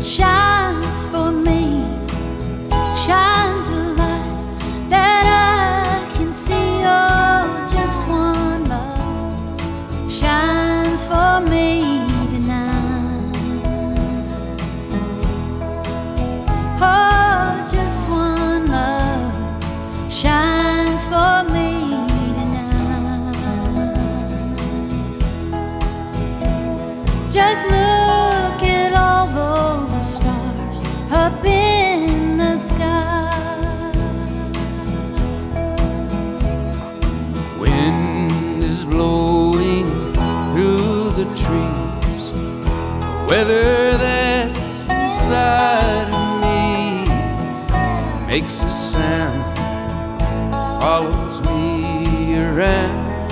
shines for me, shines a light that I can see. Oh, just one love shines for me tonight. Oh, just one love shines for me tonight. Just look up in the sky. Wind is blowing through the trees. Weather that's inside of me makes a sound, follows me around.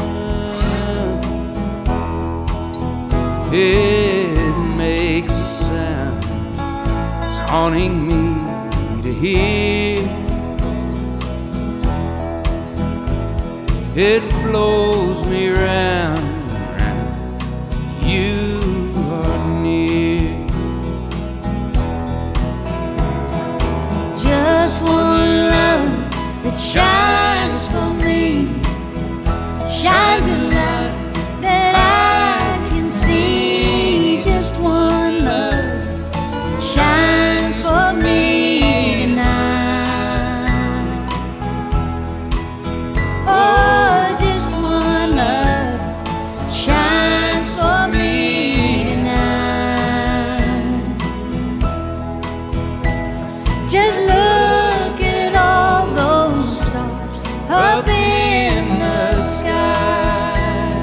It it's haunting me to hear. It blows me round round. You are near. Just one love that shines for Just look at all those stars up in the sky.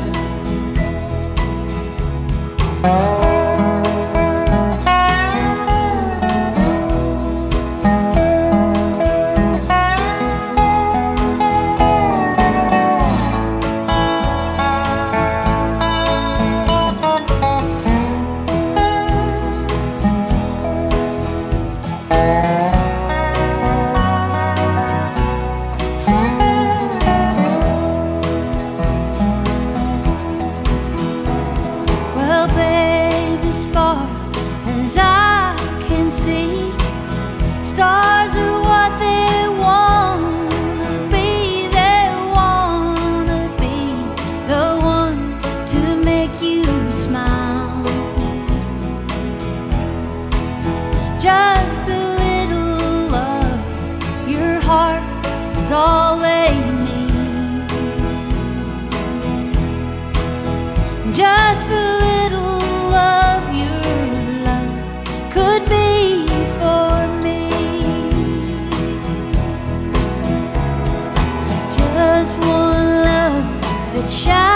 just one love that shines.